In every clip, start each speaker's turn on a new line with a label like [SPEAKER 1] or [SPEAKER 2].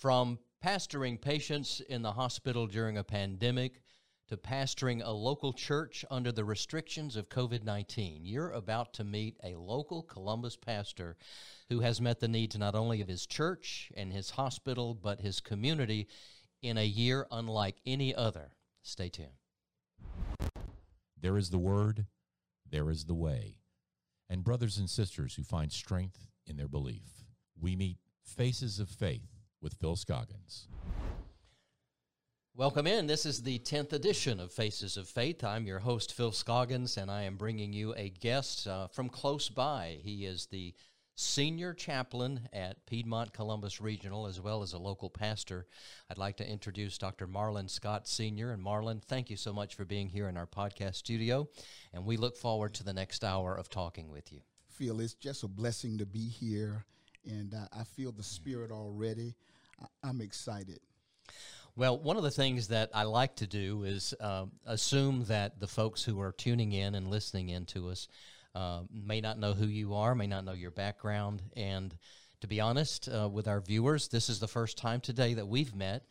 [SPEAKER 1] From pastoring patients in the hospital during a pandemic to pastoring a local church under the restrictions of COVID 19, you're about to meet a local Columbus pastor who has met the needs not only of his church and his hospital, but his community in a year unlike any other. Stay tuned.
[SPEAKER 2] There is the word, there is the way. And brothers and sisters who find strength in their belief. We meet Faces of Faith with Phil Scoggins.
[SPEAKER 1] Welcome in. This is the 10th edition of Faces of Faith. I'm your host, Phil Scoggins, and I am bringing you a guest uh, from close by. He is the senior chaplain at Piedmont Columbus Regional, as well as a local pastor. I'd like to introduce Dr. Marlon Scott Sr. And Marlon, thank you so much for being here in our podcast studio, and we look forward to the next hour of talking with you.
[SPEAKER 3] Phil, it's just a blessing to be here, and uh, I feel the spirit already. I'm excited.
[SPEAKER 1] Well, one of the things that I like to do is um, assume that the folks who are tuning in and listening in to us uh, may not know who you are, may not know your background. And to be honest uh, with our viewers, this is the first time today that we've met.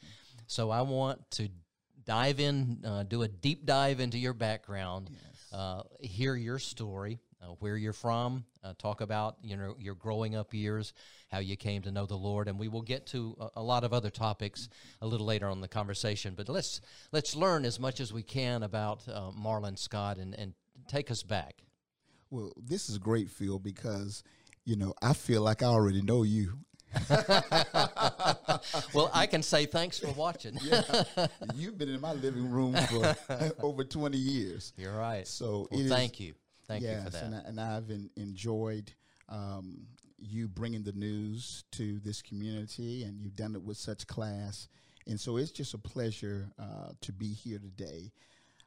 [SPEAKER 1] So I want to dive in, uh, do a deep dive into your background, uh, hear your story, uh, where you're from, uh, talk about you know your growing up years, how you came to know the Lord, and we will get to a, a lot of other topics a little later on in the conversation. But let's let's learn as much as we can about uh, Marlon Scott and, and take us back.
[SPEAKER 3] Well, this is great, Phil, because you know I feel like I already know you.
[SPEAKER 1] well, I can say thanks for watching.
[SPEAKER 3] yeah, you've been in my living room for over 20 years.
[SPEAKER 1] You're right.
[SPEAKER 3] So
[SPEAKER 1] well,
[SPEAKER 3] it is-
[SPEAKER 1] thank you, thank
[SPEAKER 3] yes,
[SPEAKER 1] you for that.
[SPEAKER 3] and, I, and I've en- enjoyed um, you bringing the news to this community, and you've done it with such class. And so it's just a pleasure uh, to be here today.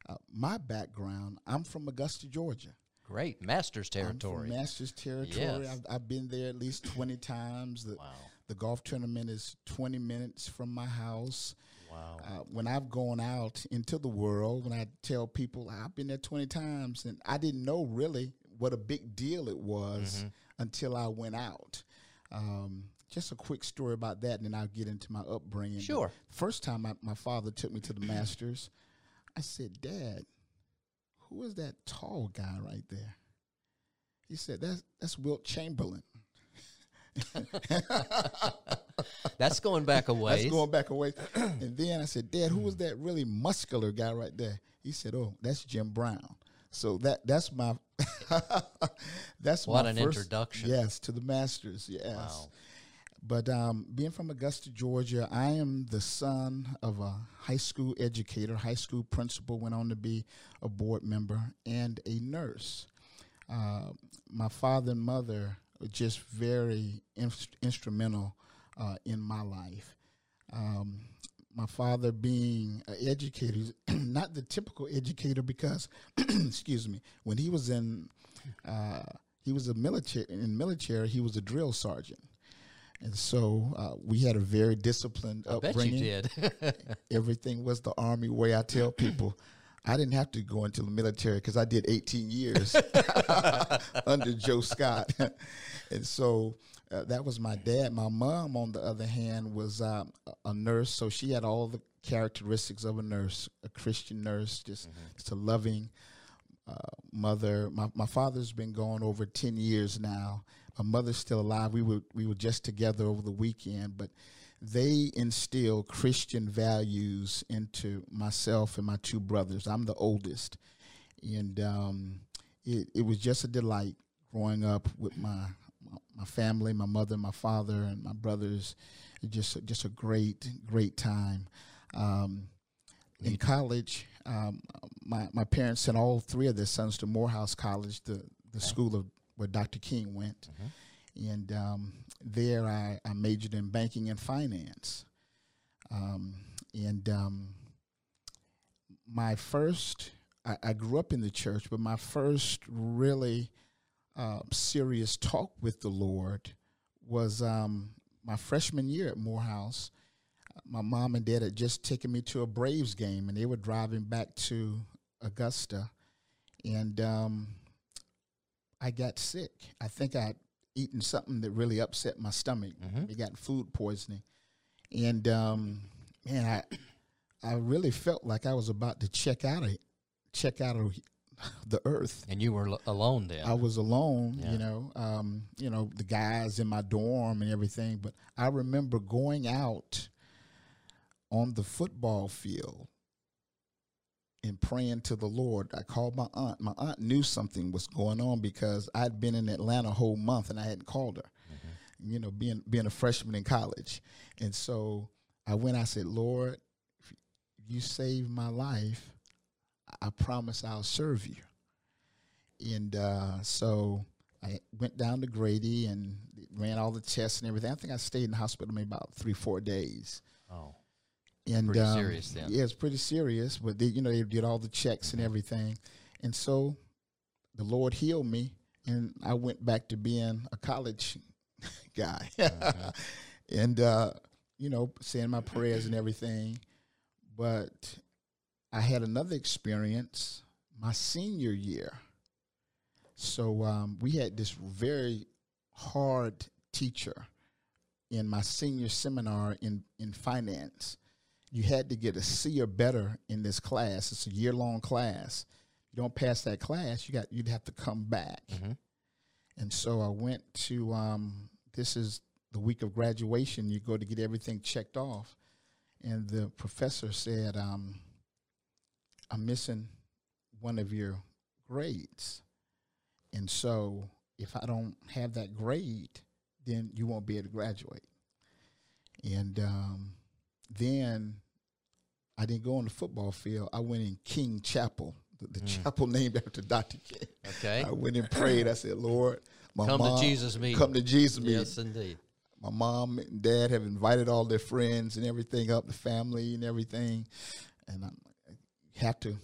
[SPEAKER 3] Uh, my background, I'm from Augusta, Georgia.
[SPEAKER 1] Great, Masters territory.
[SPEAKER 3] from Masters territory.
[SPEAKER 1] Yes.
[SPEAKER 3] I've, I've been there at least 20 times. The,
[SPEAKER 1] wow,
[SPEAKER 3] the golf tournament is 20 minutes from my house.
[SPEAKER 1] Wow.
[SPEAKER 3] Uh, when I've gone out into the world, when I tell people I've been there 20 times, and I didn't know really what a big deal it was
[SPEAKER 1] Mm-hmm.
[SPEAKER 3] until I went out. Um, just a quick story about that, and then I'll get into my upbringing. But
[SPEAKER 1] Sure.
[SPEAKER 3] First time my, my father took me to the Masters, I said, Dad, who is that tall guy right there? He said, That's, that's Wilt Chamberlain.
[SPEAKER 1] That's going back a ways.
[SPEAKER 3] That's going back a ways. and then I said, Dad, who was that really muscular guy right there? He said, Oh, that's Jim Brown. So that that's my that's
[SPEAKER 1] What
[SPEAKER 3] my
[SPEAKER 1] an
[SPEAKER 3] first-
[SPEAKER 1] introduction.
[SPEAKER 3] Yes, to the Masters. Yes.
[SPEAKER 1] Wow.
[SPEAKER 3] But um, being from Augusta, Georgia, I am the son of a high school educator, high school principal, went on to be a board member, and a nurse. Uh, my father and mother just very inst- instrumental uh, in my life. Um, my father being an educator, not the typical educator because, excuse me, when he was in, uh, he was a military in military, he was a drill sergeant. And so uh, we had a very disciplined
[SPEAKER 1] I bet
[SPEAKER 3] upbringing.
[SPEAKER 1] you did.
[SPEAKER 3] Everything was the army way. I tell people, I didn't have to go into the military because I did 18 years under Joe Scott. and so uh, that was my dad. My mom, on the other hand, was um, a- nurse. So she had all the characteristics of a nurse, a Christian nurse, just, just a loving uh, mother. My, my father's been gone over 10 years now. My mother's still alive. We were, we were just together over the weekend, but they instill Christian values into myself and my two brothers. I'm the oldest. And um, it, it was just a delight growing up with my, my, my family, my mother, my father, and my brothers. Just, just a great, great time. Um, in college, um, my, my parents sent all three of their sons to Morehouse College, the, the school of where Dr. King went. And um, there I, I majored in banking and finance. Um, and um, my first, I, I grew up in the church, but my first really uh, serious talk with the Lord was um, my freshman year at Morehouse. My mom and dad had just taken me to a Braves game, and they were driving back to Augusta. And um, I got sick. I think I'd eaten something that really upset my stomach.
[SPEAKER 1] Mhm.
[SPEAKER 3] I got food poisoning. and um, man, I I really felt like I was about to check out of check out of the earth.
[SPEAKER 1] And you were l- alone then.
[SPEAKER 3] I was alone,
[SPEAKER 1] Yeah.
[SPEAKER 3] you know, um, you know, the guys in my dorm and everything. But I remember going out on the football field and praying to the Lord. I called my aunt. My aunt knew something was going on because I'd been in Atlanta a whole month and I hadn't called her. You know, being being a freshman in college, and so I went. I said, Lord, if you save my life, I promise I'll serve you. And uh, so I went down to Grady and ran all the tests and everything. I think I stayed in the hospital maybe about three, four days.
[SPEAKER 1] oh,
[SPEAKER 3] And
[SPEAKER 1] Pretty
[SPEAKER 3] um,
[SPEAKER 1] serious then.
[SPEAKER 3] Yeah, it's pretty serious. But they, you know, they did all the checks and everything, and so the Lord healed me, and I went back to being a college guy, and uh, you know, saying my prayers and everything. But I had another experience my senior year. So um, we had this very hard teacher in my senior seminar in, in finance. You had to get a C or better in this class. It's a year long class. You don't pass that class, you got you'd have to come back.
[SPEAKER 1] Mhm.
[SPEAKER 3] And so I went to um, this is the week of graduation. You go to get everything checked off, and the professor said, um, "I'm missing one of your grades, and so if I don't have that grade, then you won't be able to graduate." And um, then I didn't go on the football field. I went in King Chapel, the, the
[SPEAKER 1] Mm.
[SPEAKER 3] chapel named after Dr. King.
[SPEAKER 1] okay.
[SPEAKER 3] I went and prayed. I said, Lord, my
[SPEAKER 1] Come
[SPEAKER 3] mom,
[SPEAKER 1] to Jesus meeting.
[SPEAKER 3] Come to Jesus meeting.
[SPEAKER 1] Yes, indeed.
[SPEAKER 3] My mom and dad have invited all their friends and everything up, the family and everything. And I'm I have to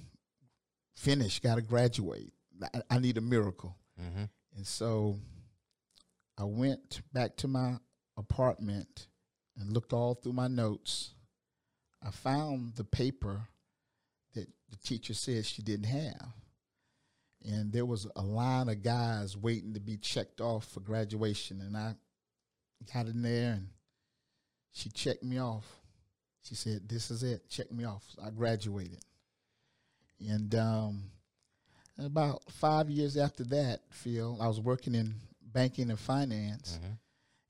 [SPEAKER 3] finish, got to graduate. I, I need a miracle.
[SPEAKER 1] hmm
[SPEAKER 3] And so I went back to my apartment and looked all through my notes. I found the paper that the teacher said she didn't have. And there was a line of guys waiting to be checked off for graduation. And I got in there and she checked me off. She said, This is it. Check me off. I graduated. And um, about five years after that, Phil, I was working in banking and finance,
[SPEAKER 1] hmm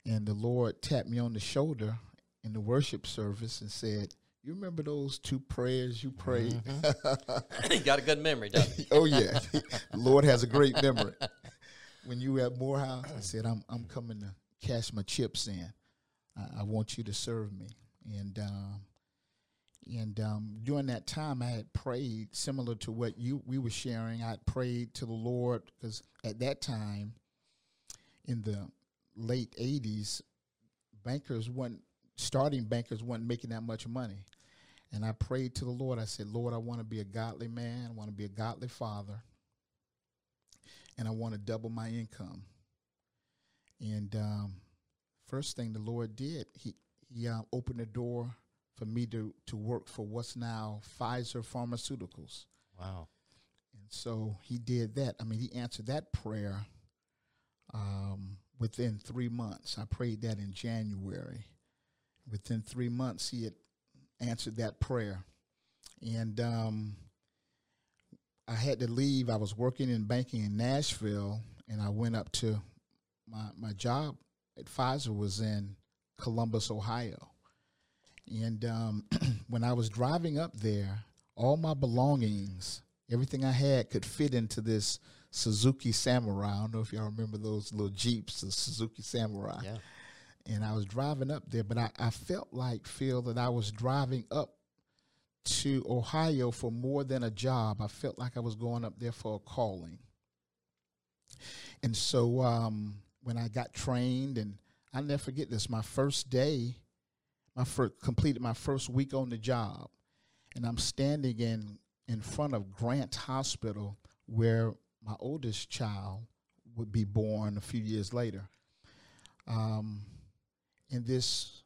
[SPEAKER 3] and the Lord tapped me on the shoulder in the worship service and said, "You remember those two prayers you prayed?"
[SPEAKER 1] you got a good memory, don't you?
[SPEAKER 3] oh yeah, the Lord has a great memory. When you at Morehouse, I said, "I'm I'm coming to cash my chips in. I, I want you to serve me." And um, and um, during that time, I had prayed similar to what you we were sharing. I had prayed to the Lord because at that time, in the late '80s, bankers weren't starting bankers weren't making that much money. And I prayed to the Lord. I said, Lord, I want to be a godly man. I want to be a godly father. And I want to double my income. And um, first thing the Lord did, He He uh, opened the door for me to to work for what's now Pfizer Pharmaceuticals.
[SPEAKER 1] Wow.
[SPEAKER 3] And so He did that. I mean, He answered that prayer um, within three months. I prayed that in January. Within three months, He had answered that prayer. And um, I had to leave. I was working in banking in Nashville, and I went up to my my job at Pfizer was in Columbus, Ohio. And um, when I was driving up there, all my belongings, everything I had, could fit into this Suzuki Samurai. I don't know if y'all remember those little Jeeps, the Suzuki Samurai
[SPEAKER 1] Yeah.
[SPEAKER 3] And I was driving up there, but I, I felt like Phil that I was driving up to Ohio for more than a job. I felt like I was going up there for a calling. And so um, when I got trained, and I'll never forget this, my first day, my first completed my first week on the job, and I'm standing in in front of Grant Hospital where my oldest child would be born a few years later. Um, and this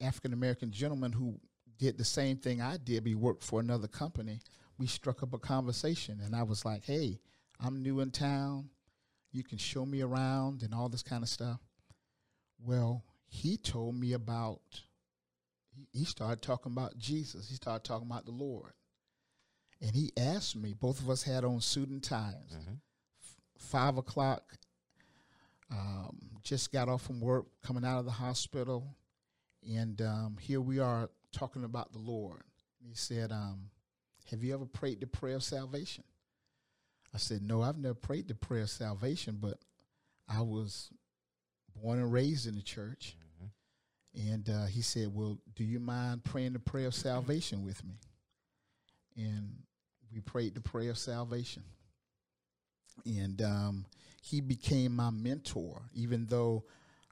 [SPEAKER 3] African American gentleman who did the same thing I did, he worked for another company. We struck up a conversation, and I was like, "Hey, I'm new in town. You can show me around and all this kind of stuff." Well, he told me about. he, he started talking about Jesus. He started talking about the Lord. And he asked me, both of us had on suit and ties.
[SPEAKER 1] Mm-hmm.
[SPEAKER 3] F- five o'clock, um, just got off from work, coming out of the hospital. And um, here we are talking about the Lord. He said, um, Have you ever prayed the prayer of salvation? I said, No, I've never prayed the prayer of salvation, but I was born and raised in the church.
[SPEAKER 1] Mm-hmm.
[SPEAKER 3] And uh, he said, Well, do you mind praying the prayer of salvation with me? And we prayed the prayer of salvation. And um, he became my mentor, even though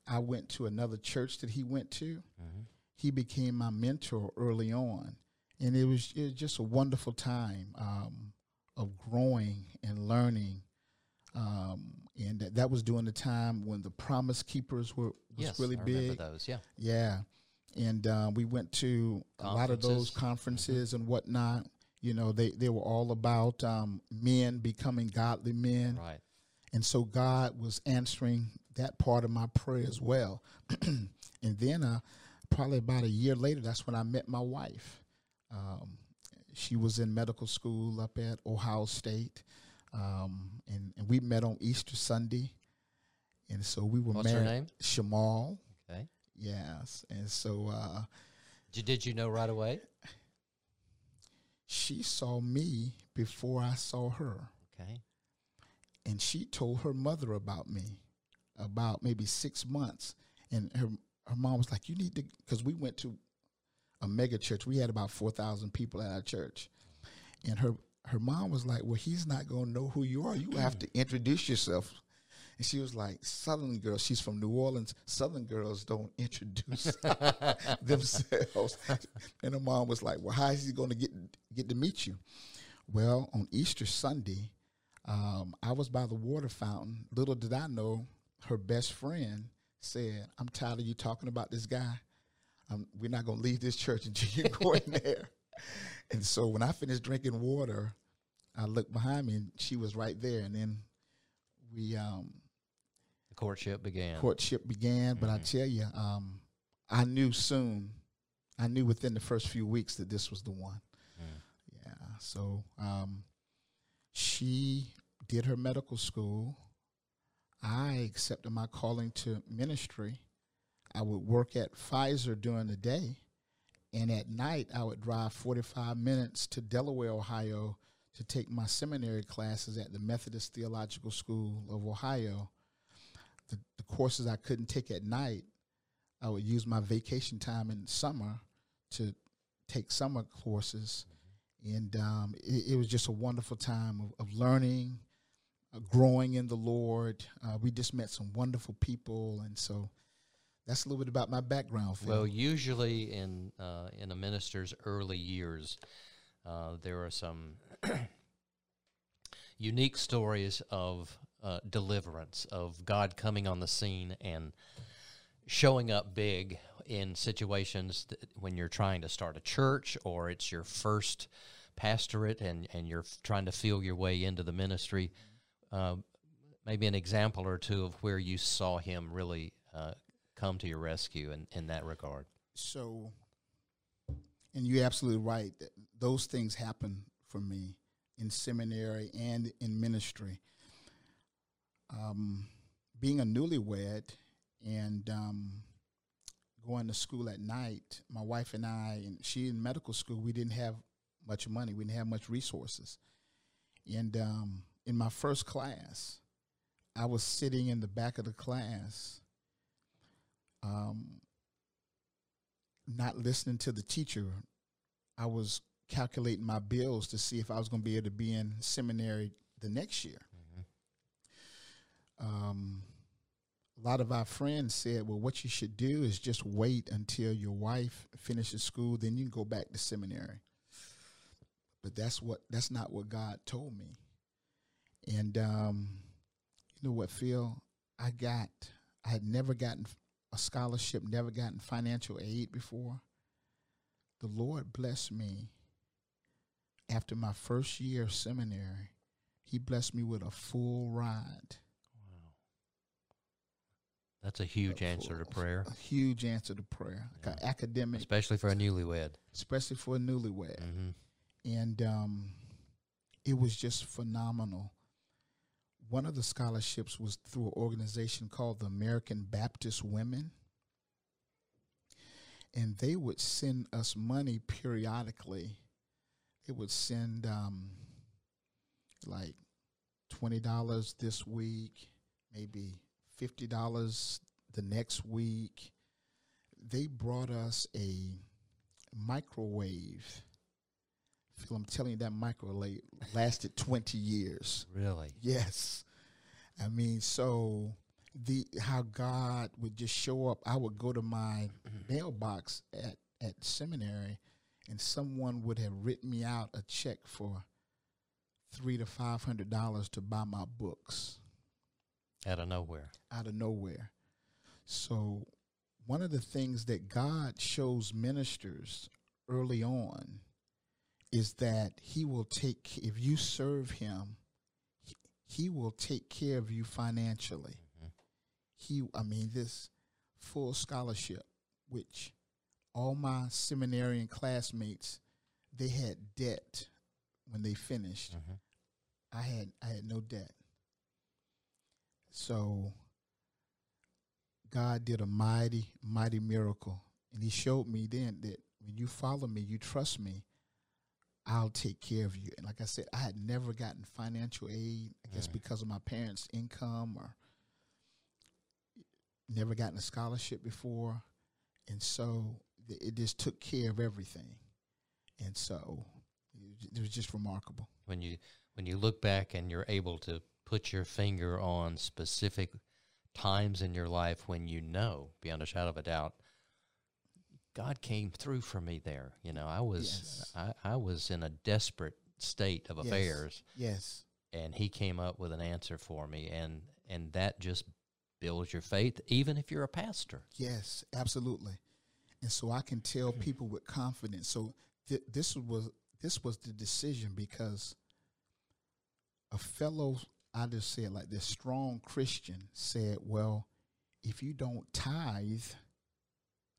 [SPEAKER 3] I went to another church that he went to.
[SPEAKER 1] Mm-hmm.
[SPEAKER 3] He became my mentor early on. And it was, it was just a wonderful time um, of growing and learning. Um, and that, that was during the time when the Promise Keepers were was
[SPEAKER 1] Yes,
[SPEAKER 3] really
[SPEAKER 1] I remember
[SPEAKER 3] big.
[SPEAKER 1] those. Yeah.
[SPEAKER 3] Yeah. And um, we went to a lot of those
[SPEAKER 1] Conferences.
[SPEAKER 3] conferences and whatnot. You know, they, they were all about um, men becoming godly men.
[SPEAKER 1] Right.
[SPEAKER 3] And so God was answering that part of my prayer as well. and then uh, probably about a year later, that's when I met my wife. Um, she was in medical school up at Ohio State. Um, and, and we met on Easter Sunday. And so we were
[SPEAKER 1] What's her
[SPEAKER 3] married.
[SPEAKER 1] name?
[SPEAKER 3] Shamal.
[SPEAKER 1] Okay.
[SPEAKER 3] Yes. And so uh,
[SPEAKER 1] Did, did you know right away?
[SPEAKER 3] she saw me before I saw her.
[SPEAKER 1] Okay.
[SPEAKER 3] And she told her mother about me about maybe six months. And her, her mom was like, You need to, because we went to a mega church. We had about 4,000 people at our church. And her, her mom was like, Well, he's not going to know who you are. You have to introduce yourself. And she was like, Southern girls, she's from New Orleans. Southern girls don't introduce themselves. And her mom was like, Well, how is he going to get get to meet you? Well, on Easter Sunday, um, I was by the water fountain. Little did I know, her best friend said, I'm tired of you talking about this guy. Um, we're not going to leave this church until you go in there. And so when I finished drinking water, I looked behind me and she was right there. And then we um,
[SPEAKER 1] The courtship began.
[SPEAKER 3] courtship began. But I tell you, um, I knew soon. I knew within the first few weeks that this was the one.
[SPEAKER 1] Mm.
[SPEAKER 3] Yeah. So um, she did her medical school. I accepted my calling to ministry. I would work at Pfizer during the day, and at night I would drive 45 minutes to Delaware, Ohio, to take my seminary classes at the Methodist Theological School of Ohio. The, the courses I couldn't take at night, I would use my vacation time in summer to take summer courses. And um, it, it was just a wonderful time of, of learning, growing in the Lord. Uh, we just met some wonderful people. And so that's a little bit about my background. Phil.
[SPEAKER 1] Well, usually in uh, in a minister's early years, uh, there are some unique stories of uh, deliverance, of God coming on the scene and showing up big in situations that when you're trying to start a church or it's your first pastorate and, and you're trying to feel your way into the ministry. Uh, maybe an example or two of where you saw him really uh, come to your rescue in, in that regard.
[SPEAKER 3] So, and you're absolutely right. Those things happen for me in seminary and in ministry. Um, being a newlywed and um, going to school at night, my wife and I, and she in medical school, we didn't have much money. We didn't have much resources. And um, in my first class, I was sitting in the back of the class. Um, not listening to the teacher. I was calculating my bills to see if I was going to be able to be in seminary the next year. Um, a lot of our friends said, well, what you should do is just wait until your wife finishes school, then you can go back to seminary. But that's what that's not what God told me. And um, you know what, Phil? I got I had never gotten a scholarship, never gotten financial aid before. The Lord blessed me after my first year of seminary. He blessed me with a full ride. Wow.
[SPEAKER 1] That's a huge answer to prayer,
[SPEAKER 3] A huge answer to prayer. Got academic,
[SPEAKER 1] especially for a newlywed.
[SPEAKER 3] especially for a newlywed.
[SPEAKER 1] hmm
[SPEAKER 3] and um, it was just phenomenal. One of the scholarships was through an organization called the American Baptist Women, and they would send us money periodically. They would send um, like twenty dollars this week, maybe fifty dollars the next week. They brought us a microwave. I'm telling you, that microwave lasted 20 years.
[SPEAKER 1] Really?
[SPEAKER 3] Yes. I mean, so the how God would just show up. I would go to my mm-hmm. mailbox at, at seminary and someone would have written me out a check for three to five hundred dollars to buy my books
[SPEAKER 1] Out of nowhere.
[SPEAKER 3] out of nowhere. So one of the things that God shows ministers early on is that he will take if you serve him he, he will take care of you financially.
[SPEAKER 1] Mhm.
[SPEAKER 3] He I mean this full scholarship which all my seminarian classmates they had debt when they finished.
[SPEAKER 1] Mhm.
[SPEAKER 3] I had I had no debt. So God did a mighty, mighty miracle. And he showed me then that when you follow me, you trust me, I'll take care of you. And like I said, I had never gotten financial aid, I guess
[SPEAKER 1] Mm.
[SPEAKER 3] because of my parents' income or never gotten a scholarship before. And so th- it just took care of everything. And so it was ju- it was just remarkable.
[SPEAKER 1] When you when you look back and you're able to put your finger on specific times in your life when you know beyond a shadow of a doubt God came through for me there. You know, I was
[SPEAKER 3] Yes.
[SPEAKER 1] I, I was in a desperate state of
[SPEAKER 3] Yes.
[SPEAKER 1] affairs
[SPEAKER 3] Yes.
[SPEAKER 1] and he came up with an answer for me and and that just builds your faith even if you're a pastor.
[SPEAKER 3] Yes, absolutely. And so I can tell hmm. people with confidence. So th- this was this was the decision because a fellow, I just said like this, strong Christian said, "Well, if you don't tithe,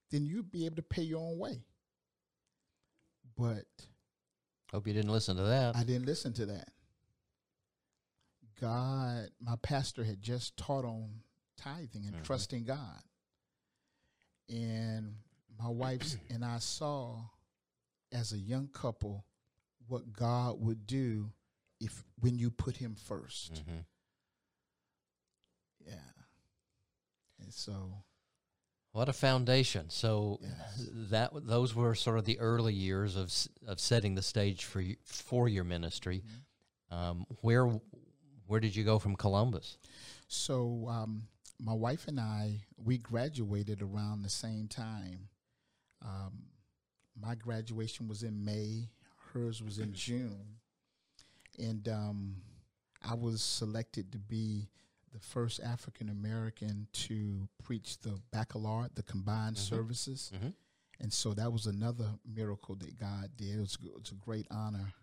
[SPEAKER 3] then you'd be able to pay your own way." But
[SPEAKER 1] Hope you didn't listen to that.
[SPEAKER 3] I didn't listen to that. God, my pastor had just taught on tithing and
[SPEAKER 1] Mhm.
[SPEAKER 3] trusting God. And my wife and I saw as a young couple what God would do if when you put him 1st
[SPEAKER 1] Mhm.
[SPEAKER 3] Yeah. And so
[SPEAKER 1] What a foundation! So
[SPEAKER 3] Yes.
[SPEAKER 1] that those were sort of the early years of of setting the stage for you, for your ministry. Um, where where did you go from Columbus?
[SPEAKER 3] So um, my wife and I, we graduated around the same time. Um, my graduation was in May. Hers was in June, and um, I was selected to be the first African American to preach the baccalaureate, the combined
[SPEAKER 1] Mhm.
[SPEAKER 3] services.
[SPEAKER 1] Mhm.
[SPEAKER 3] And so that was another miracle that God did. It was, it was a great honor.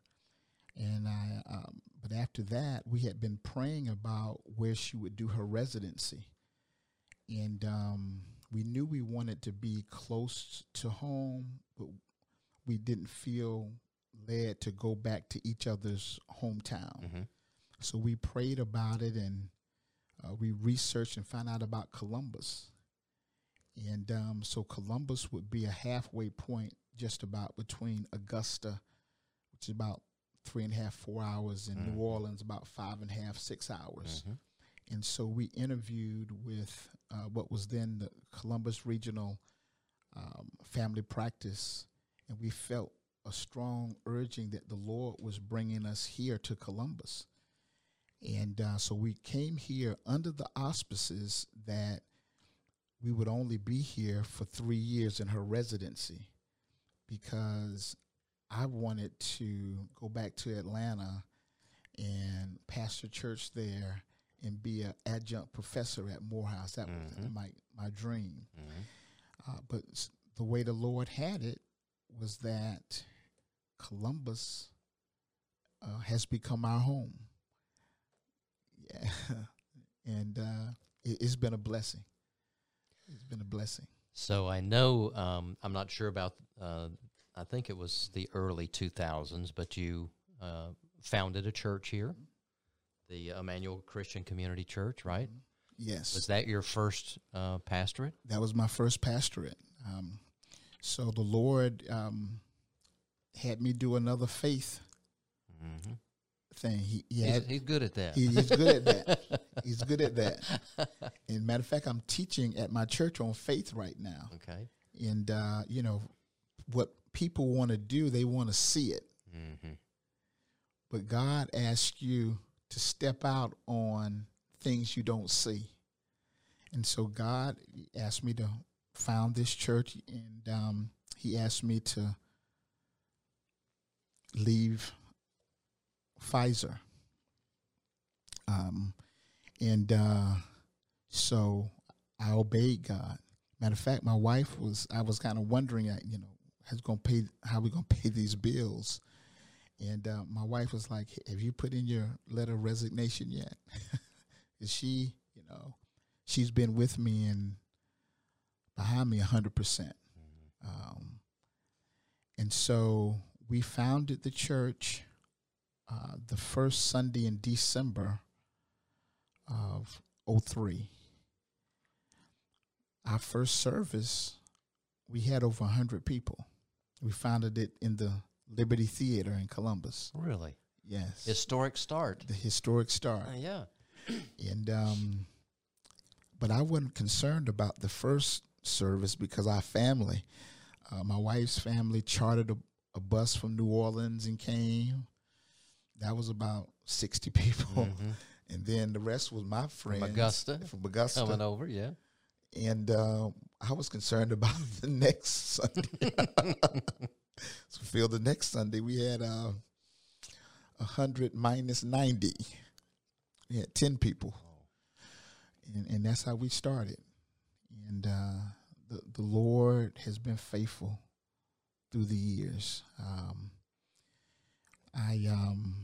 [SPEAKER 3] And I, um, but after that, we had been praying about where she would do her residency, and um, we knew we wanted to be close to home, but we didn't feel led to go back to each other's hometown.
[SPEAKER 1] Mm-hmm.
[SPEAKER 3] So we prayed about it and uh, we researched and found out about Columbus. And um, so Columbus would be a halfway point just about between Augusta, which is about three and a half, four hours, and
[SPEAKER 1] Mhm.
[SPEAKER 3] New Orleans, about five and a half, six hours.
[SPEAKER 1] Mhm.
[SPEAKER 3] And so we interviewed with uh, what was then the Columbus Regional um, Family Practice, and we felt a strong urging that the Lord was bringing us here to Columbus. And uh, so we came here under the auspices that we would only be here for three years in her residency because I wanted to go back to Atlanta and pastor church there and be an adjunct professor at Morehouse. That was
[SPEAKER 1] Mhm.
[SPEAKER 3] my, my dream.
[SPEAKER 1] Mhm.
[SPEAKER 3] Uh, but the way the Lord had it was that Columbus uh, has become our home. Yeah, and uh, it, it's been a blessing. It's been a blessing.
[SPEAKER 1] So I know um, I'm not sure about. Uh, I think it was the early 2000s, but you uh, founded a church here, the Emmanuel Christian Community Church, right?
[SPEAKER 3] Yes.
[SPEAKER 1] Was that your first uh, pastorate?
[SPEAKER 3] that was my first pastorate. Um, so the Lord um, had me do another faith
[SPEAKER 1] Mm-hmm.
[SPEAKER 3] Thing. He, he
[SPEAKER 1] He's,
[SPEAKER 3] had,
[SPEAKER 1] he's good at that.
[SPEAKER 3] he, he's good at that. He's good at that. And matter of fact, I'm teaching at my church on faith right now.
[SPEAKER 1] okay.
[SPEAKER 3] And uh, you know what people want to do, they want to see it.
[SPEAKER 1] Mm-hmm.
[SPEAKER 3] But God asks you to step out on things you don't see. And so God asked me to found this church, and um, He asked me to leave Pfizer. Um, and uh, so I obeyed God. Matter of fact, my wife was. I was kind of wondering, uh, you know, how's going to pay? How we going to pay these bills? And uh, my wife was like, "Have you put in your letter of resignation yet?" Is she, you know, she's been with me and behind me hundred percent. Um, and so we founded the church uh, the first Sunday in December of 03. Our first service, we had over 100 people. We founded it in the Liberty Theater in Columbus.
[SPEAKER 1] Really?
[SPEAKER 3] Yes.
[SPEAKER 1] Historic start.
[SPEAKER 3] the historic start.
[SPEAKER 1] Uh, yeah.
[SPEAKER 3] And um but I wasn't concerned about the first service because our family, uh, my wife's family chartered a, a bus from New Orleans and came. That was about 60 people.
[SPEAKER 1] Mhm.
[SPEAKER 3] And then the rest was my friends.
[SPEAKER 1] from Augusta
[SPEAKER 3] From Augusta.
[SPEAKER 1] Coming over, yeah.
[SPEAKER 3] And uh, I was concerned about the next Sunday. so, Phil, the next Sunday we had uh, 100 minus 90. We had 10 people. And, and that's how we started. And uh, the, the Lord has been faithful through the years. Um, I um,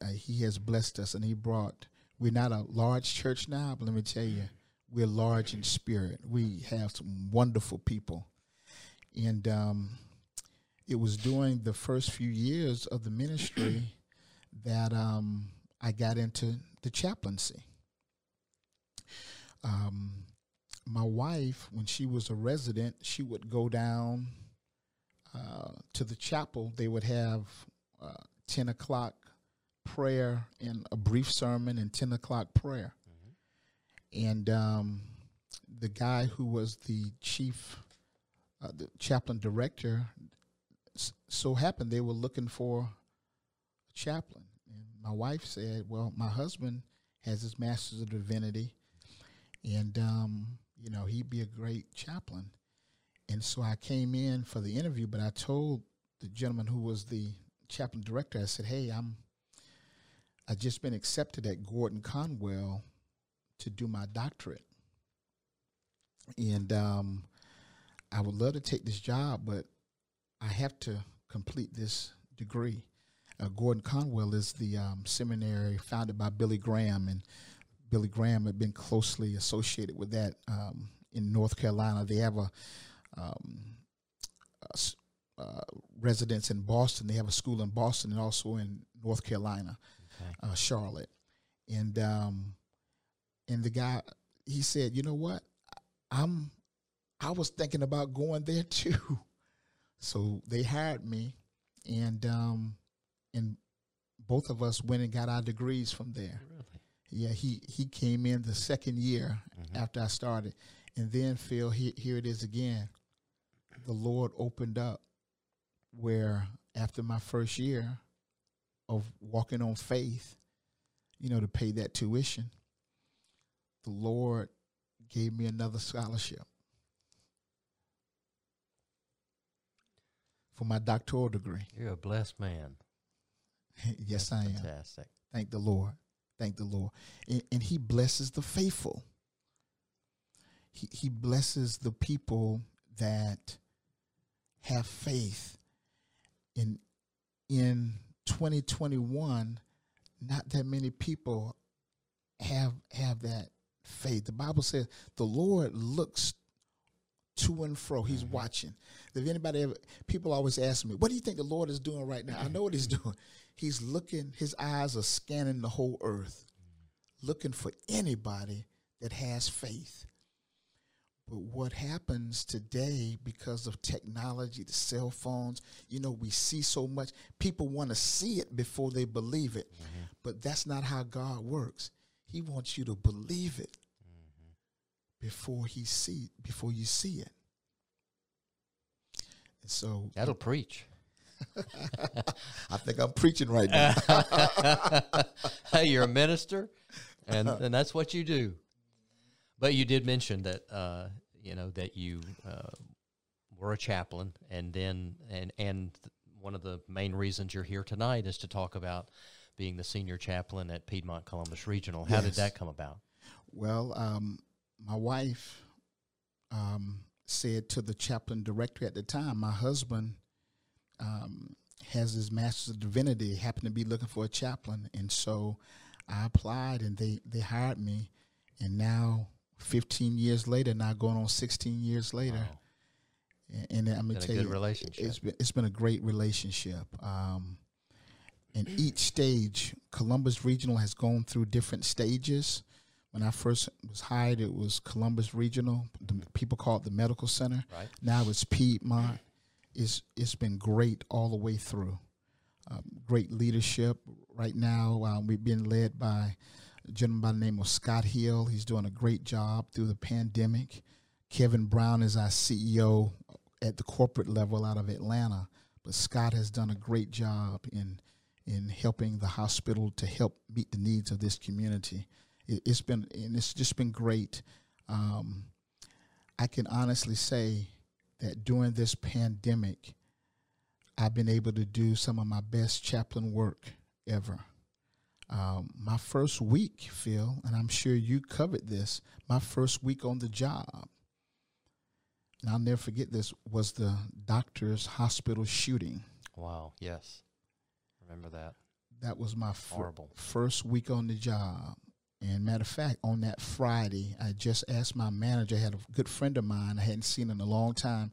[SPEAKER 3] uh, He has blessed us, and He brought. We're not a large church now, but let me tell you, we're large in spirit. We have some wonderful people, and um, it was during the first few years of the ministry that um, I got into the chaplaincy. Um, my wife, when she was a resident, she would go down uh, to the chapel. They would have uh, ten o'clock prayer and a brief sermon and ten o'clock prayer. And um, the guy who was the chief, uh, the chaplain director, s- so happened they were looking for a chaplain. And my wife said, "Well, my husband has his master's of divinity, and um, you know he'd be a great chaplain." And so I came in for the interview, but I told the gentleman who was the chaplain director, I said, "Hey, I'm I just been accepted at Gordon Conwell to do my doctorate, and um, I would love to take this job, but I have to complete this degree." Uh, Gordon Conwell is the um, seminary founded by Billy Graham, and Billy Graham had been closely associated with that um, in North Carolina. They have a um, uh, residence in Boston. They have a school in Boston and also in North Carolina,
[SPEAKER 1] Okay.
[SPEAKER 3] uh, Charlotte. And um, and the guy, he said, you know what, I'm, I was thinking about going there too. So they hired me, and um, and both of us went and got our degrees from there.
[SPEAKER 1] Really?
[SPEAKER 3] Yeah, he he came in the second year
[SPEAKER 1] Mhm.
[SPEAKER 3] after I started, and then Phil, he, here it is again. The Lord opened up where after my first year of walking on faith, you know, to pay that tuition, the Lord gave me another scholarship for my doctoral degree.
[SPEAKER 1] You're a blessed man.
[SPEAKER 3] yes,
[SPEAKER 1] That's
[SPEAKER 3] I am.
[SPEAKER 1] Fantastic.
[SPEAKER 3] Thank the Lord. Thank the Lord. And, and He blesses the faithful. He, he blesses the people that have faith. In in 2021, not that many people have have that faith. The Bible says the Lord looks to and fro. He's mm-hmm. watching. If anybody ever, people always ask me, "What do you think the Lord is doing right now?" I know what He's doing. He's looking. His eyes are scanning the whole earth, looking for anybody that has faith. But what happens today because of technology, the cell phones, you know, we see so much. People want to see it before they believe it. Mm-hmm. But that's not how God works. He wants you to believe it mm-hmm. before he see before you see it. And so
[SPEAKER 1] That'll preach.
[SPEAKER 3] I think I'm preaching right now.
[SPEAKER 1] hey, you're a minister, and, and that's what you do. But you did mention that uh, you know that you uh, were a chaplain, and then and and one of the main reasons you're here tonight is to talk about being the senior chaplain at Piedmont Columbus Regional. How yes. did that come about?
[SPEAKER 3] Well, um, my wife um, said to the chaplain director at the time, my husband um, has his master's of divinity, happened to be looking for a chaplain, and so I applied, and they they hired me, and now 15 years later, now going on 16 years later. Wow. And, and I'm gonna tell you,
[SPEAKER 1] relationship.
[SPEAKER 3] it's been it's been a great relationship. Um, and each stage, Columbus Regional has gone through different stages. When I first was hired, it was Columbus Regional. The people call it the Medical Center.
[SPEAKER 1] Right.
[SPEAKER 3] Now it's Piedmont. It's it's been great all the way through. Um, great leadership. Right now, um, we've been led by a gentleman by the name of Scott Hill. He's doing a great job through the pandemic. Kevin Brown is our CEO at the corporate level out of Atlanta, but Scott has done a great job in in helping the hospital to help meet the needs of this community. It, has been and it's just been great. Um, I can honestly say that during this pandemic, I've been able to do some of my best chaplain work ever. Um, my first week, Phil, and I'm sure you covered this, my first week on the job, and I'll never forget this, was the doctor's hospital shooting.
[SPEAKER 1] Wow, yes. Remember that.
[SPEAKER 3] That was my fir- first week on the job. And matter of fact, on that Friday, I just asked my manager, I had a good friend of mine I hadn't seen in a long time.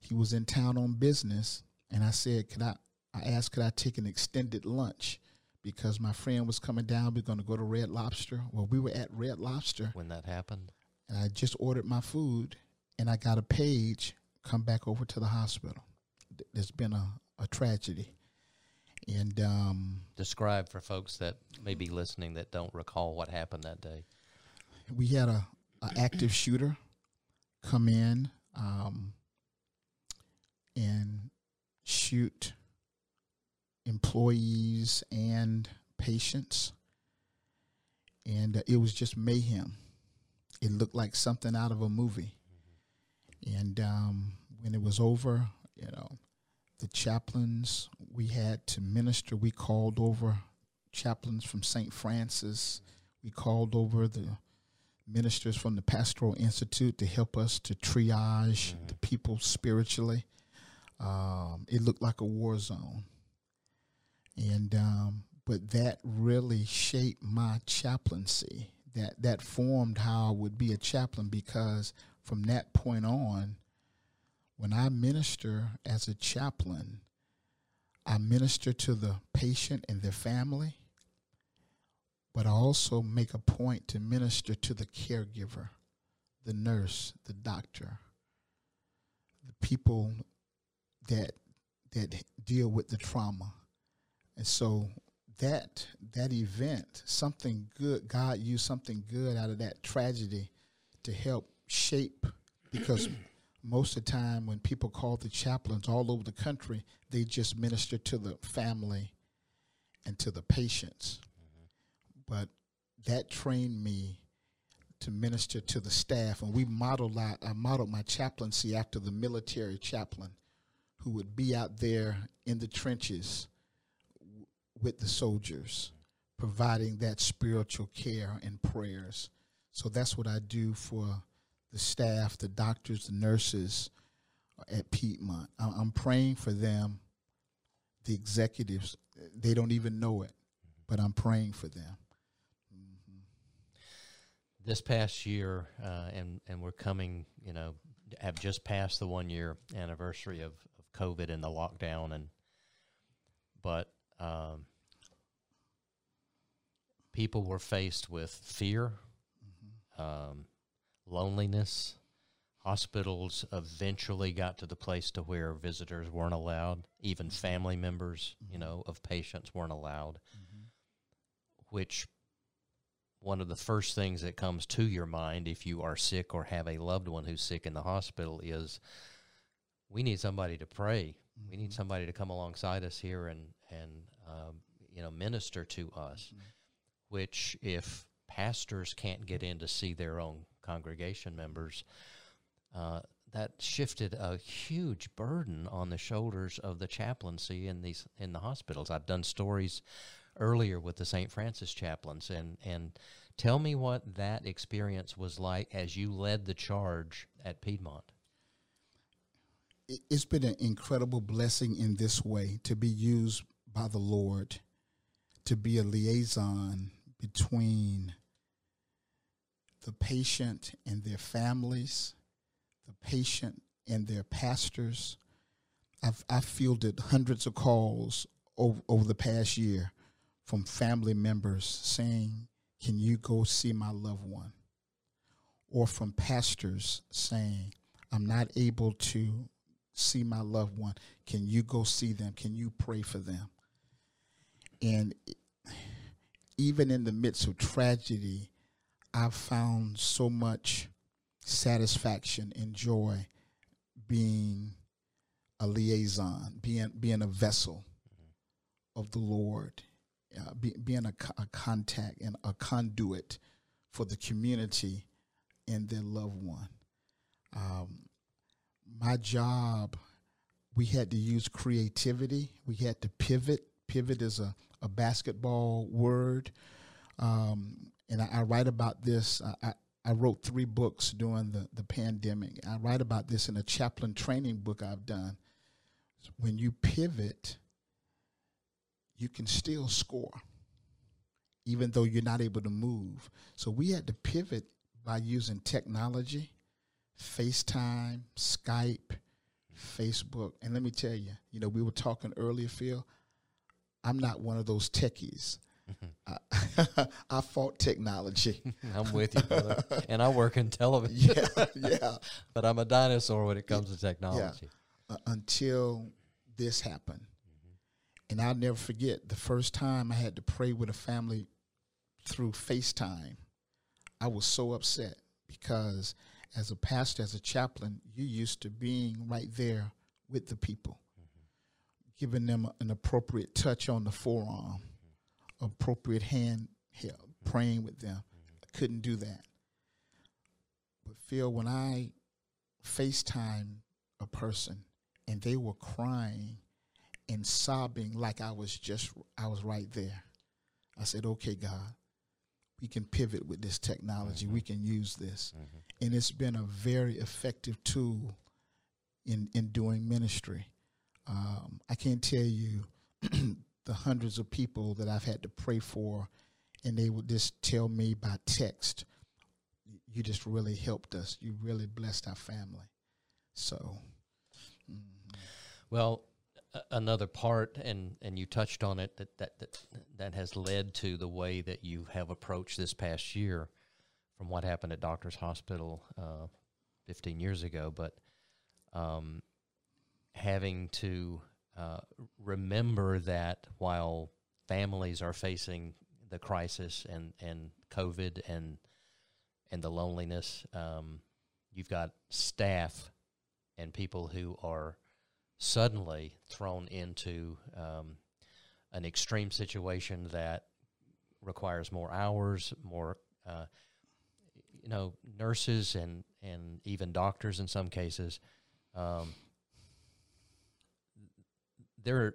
[SPEAKER 3] He was in town on business, and I said, Could I I asked could I take an extended lunch? Because my friend was coming down. We are going to go to Red Lobster. Well, we were at Red Lobster
[SPEAKER 1] when that happened,
[SPEAKER 3] and I just ordered my food, and I got a page come back over to the hospital. There's been a, a tragedy, and um,
[SPEAKER 1] describe for folks that may be listening that don't recall what happened that day.
[SPEAKER 3] We had a, a active shooter come in um, and shoot employees and patients. And uh, it was just mayhem. It looked like something out of a movie. And um, when it was over, you know, the chaplains we had to minister, we called over chaplains from St. Francis. We called over the ministers from the Pastoral Institute to help us to triage mm-hmm. the people spiritually. Um, it looked like a war zone and um, but that really shaped my chaplaincy. That that formed how I would be a chaplain because from that point on, when I minister as a chaplain, I minister to the patient and their family, but I also make a point to minister to the caregiver, the nurse, the doctor, the people that that deal with the trauma and so that that event, something good, God used something good out of that tragedy to help shape because most of the time when people call the chaplains all over the country, they just minister to the family and to the patients. Mm-hmm. But that trained me to minister to the staff, and we modeled. I modeled my chaplaincy after the military chaplain, who would be out there in the trenches with the soldiers, providing that spiritual care and prayers. So that's what I do for the staff, the doctors, the nurses at Piedmont. I'm praying for them, the executives. They don't even know it, but I'm praying for them.
[SPEAKER 1] Mm-hmm. this past year, uh, and and we're coming, you know, have just passed the one year anniversary of, of COVID and the lockdown, and but um, people were faced with fear, um, loneliness. Hospitals eventually got to the place to where visitors weren't allowed, even mm-hmm. family members, you mm-hmm. know, of patients weren't allowed, mm-hmm. which one of the first things that comes to your mind if you are sick or have a loved one who's sick in the hospital is we need somebody to pray. We need somebody to come alongside us here and and um, you know minister to us. Which if pastors can't get in to see their own congregation members, uh, that shifted a huge burden on the shoulders of the chaplaincy in these in the hospitals. I've done stories earlier with the St. Francis chaplains, and and tell me what that experience was like as you led the charge at Piedmont.
[SPEAKER 3] it- it's been an incredible blessing in this way to be used by the Lord to be a liaison between the patient and their families, the patient and their pastors. I've I fielded hundreds of calls over, over the past year from family members saying, "Can you go see my loved one?" Or from pastors saying, "I'm not able to see my loved one. Can you go see them? Can you pray for them?" And even in the midst of tragedy, I've found so much satisfaction and joy being a liaison, being being a vessel of the Lord, uh, be, being a, a contact and a conduit for the community and their loved one. Um, my job, we had to use creativity. We had to pivot. Pivot is a, a basketball word. Um, and I, I write about this. I, I, I wrote three books during the, the pandemic. I write about this in a chaplain training book I've done. When you pivot, you can still score, even though you're not able to move. So we had to pivot by using technology, FaceTime, Skype, Facebook. And let me tell you, you know, we were talking earlier, Phil. I'm not one of those techies. I, I fought technology.
[SPEAKER 1] I'm with you, brother. and I work in television,
[SPEAKER 3] yeah, yeah.
[SPEAKER 1] but I'm a dinosaur when it comes to technology.
[SPEAKER 3] uh, until this happened. And I'll never forget the first time I had to pray with a family through FaceTime. I was so upset because as a pastor, as a chaplain, you're used to being right there with the people, giving them an appropriate touch on the forearm, appropriate hand help, praying with them. I couldn't do that. But Phil, when I FaceTime a person and they were crying and sobbing like I was just I was right there. I said, "Okay, God, we can pivot with this technology. We can use this." Mm-hmm. And it's been a very effective tool in in doing ministry. Um, I can't tell you the hundreds of people that I've had to pray for, and they would just tell me by text, "You just really helped us. You really blessed our family." So,
[SPEAKER 1] Well, a- another part, and, and you touched on it, that, that, that, that has led to the way that you have approached this past year from what happened at Doctors Hospital uh, 15 years ago, but um, having to uh, remember that while families are facing the crisis and, and COVID and and the loneliness, um, you've got staff and people who are suddenly thrown into um, an extreme situation that requires more hours, more, uh, you know, nurses and and even doctors in some cases. Um, they're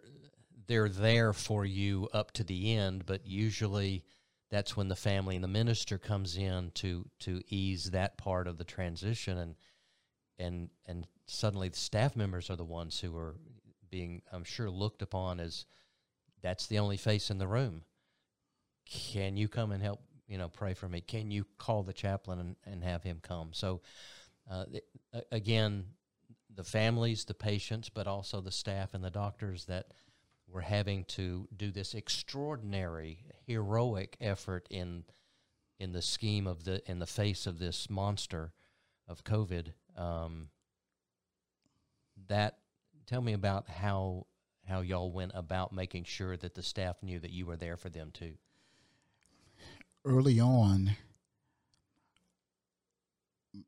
[SPEAKER 1] they're there for you up to the end, but usually that's when the family and the minister comes in to to ease that part of the transition and and and suddenly the staff members are the ones who are being I'm sure looked upon as that's the only face in the room. Can you come and help you know, pray for me? Can you call the chaplain and, and have him come? So, uh, again, the families, the patients, but also the staff and the doctors that were having to do this extraordinary, heroic effort in in the scheme of the in the face of this monster of COVID. Um, that tell me about how how y'all went about making sure that the staff knew that you were there for them too.
[SPEAKER 3] Early on,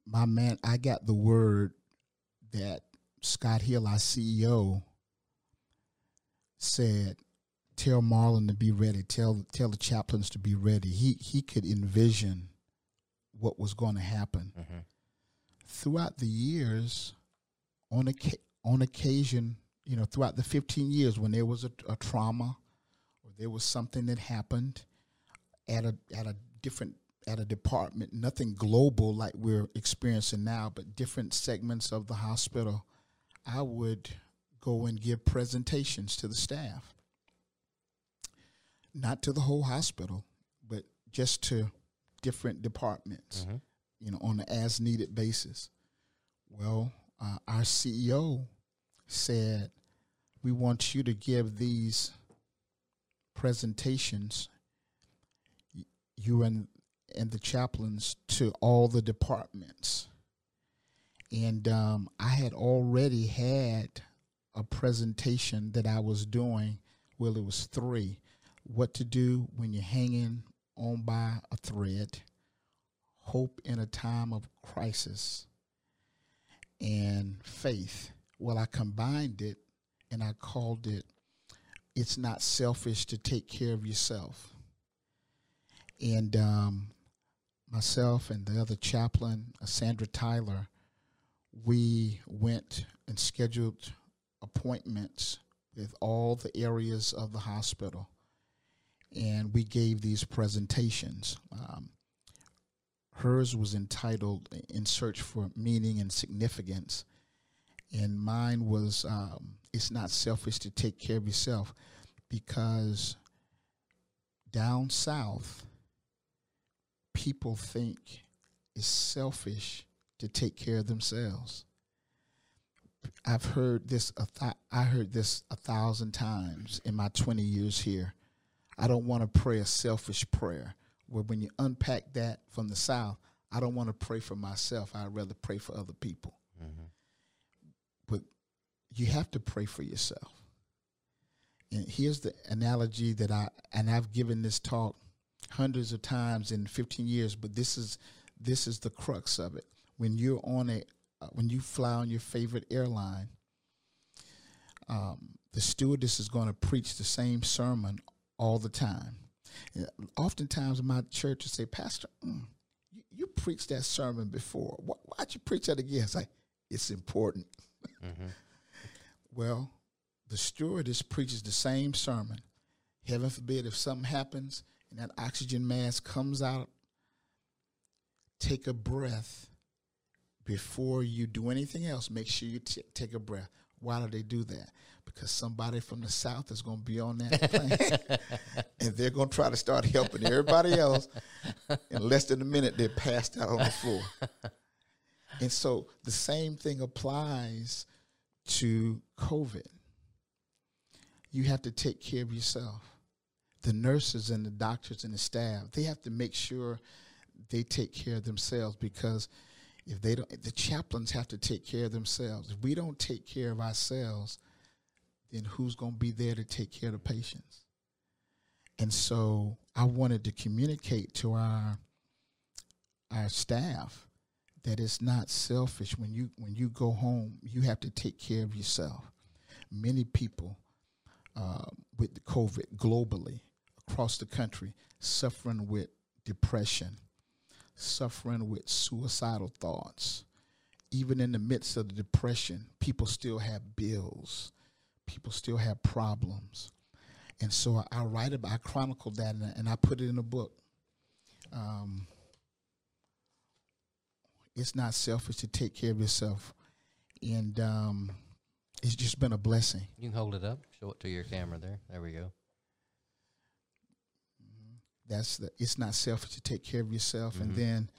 [SPEAKER 3] my man, I got the word that Scott Hill, our CEO, said, "Tell Marlon to be ready. Tell tell the chaplains to be ready." He he could envision what was going to happen.
[SPEAKER 1] Mm-hmm.
[SPEAKER 3] Throughout the years, on oca- on occasion, you know, throughout the 15 years, when there was a, a trauma or there was something that happened at a at a different at a department, nothing global like we're experiencing now, but different segments of the hospital, I would go and give presentations to the staff. Not to the whole hospital, but just to different departments,
[SPEAKER 1] Mm-hmm.
[SPEAKER 3] you know, on an as needed basis. Well, uh, our CEO said, We want you to give these presentations, you and, and the chaplains, to all the departments. And um, I had already had a presentation that I was doing. Well, it was three. What to do when you're hanging on by a thread, hope in a time of crisis, and faith. Well, I combined it and I called it It's Not Selfish to Take Care of Yourself. And um, myself and the other chaplain, uh, Sandra Tyler, we went and scheduled appointments with all the areas of the hospital. And we gave these presentations. Um, hers was entitled In Search for Meaning and Significance. And mine was um, It's Not Selfish to Take Care of Yourself because down south, people think it's selfish to take care of themselves. I've heard this. A th- I heard this a thousand times in my twenty years here. I don't want to pray a selfish prayer. Where when you unpack that from the south, I don't want to pray for myself. I'd rather pray for other people.
[SPEAKER 1] Mm-hmm.
[SPEAKER 3] But you have to pray for yourself. And here's the analogy that I and I've given this talk hundreds of times in 15 years, but this is this is the crux of it. When you're on a uh, when you fly on your favorite airline, um, the stewardess is going to preach the same sermon all the time. And oftentimes, my church will say, "Pastor, mm, you, you preached that sermon before. Why, why'd you preach that again?" It's like it's important.
[SPEAKER 1] Mm-hmm.
[SPEAKER 3] Well, the stewardess preaches the same sermon. Heaven forbid if something happens and that oxygen mask comes out, take a breath before you do anything else. Make sure you t- take a breath. Why do they do that? Because somebody from the south is going to be on that plane, and they're going to try to start helping everybody else. In less than a minute, they're passed out on the floor. And so the same thing applies to COVID. You have to take care of yourself. The nurses and the doctors and the staff, they have to make sure they take care of themselves because if they don't the chaplains have to take care of themselves. If we don't take care of ourselves, then who's going to be there to take care of the patients? And so I wanted to communicate to our our staff that it's not selfish when you when you go home you have to take care of yourself many people uh, with the covid globally across the country suffering with depression suffering with suicidal thoughts even in the midst of the depression people still have bills people still have problems and so i, I write about i chronicle that and, I- and i put it in a book um, it's not selfish to take care of yourself. And um, it's just been a blessing.
[SPEAKER 1] You can hold it up. Show it to your camera there. There we go.
[SPEAKER 3] That's the. It's not selfish to take care of yourself. And mm-hmm. then,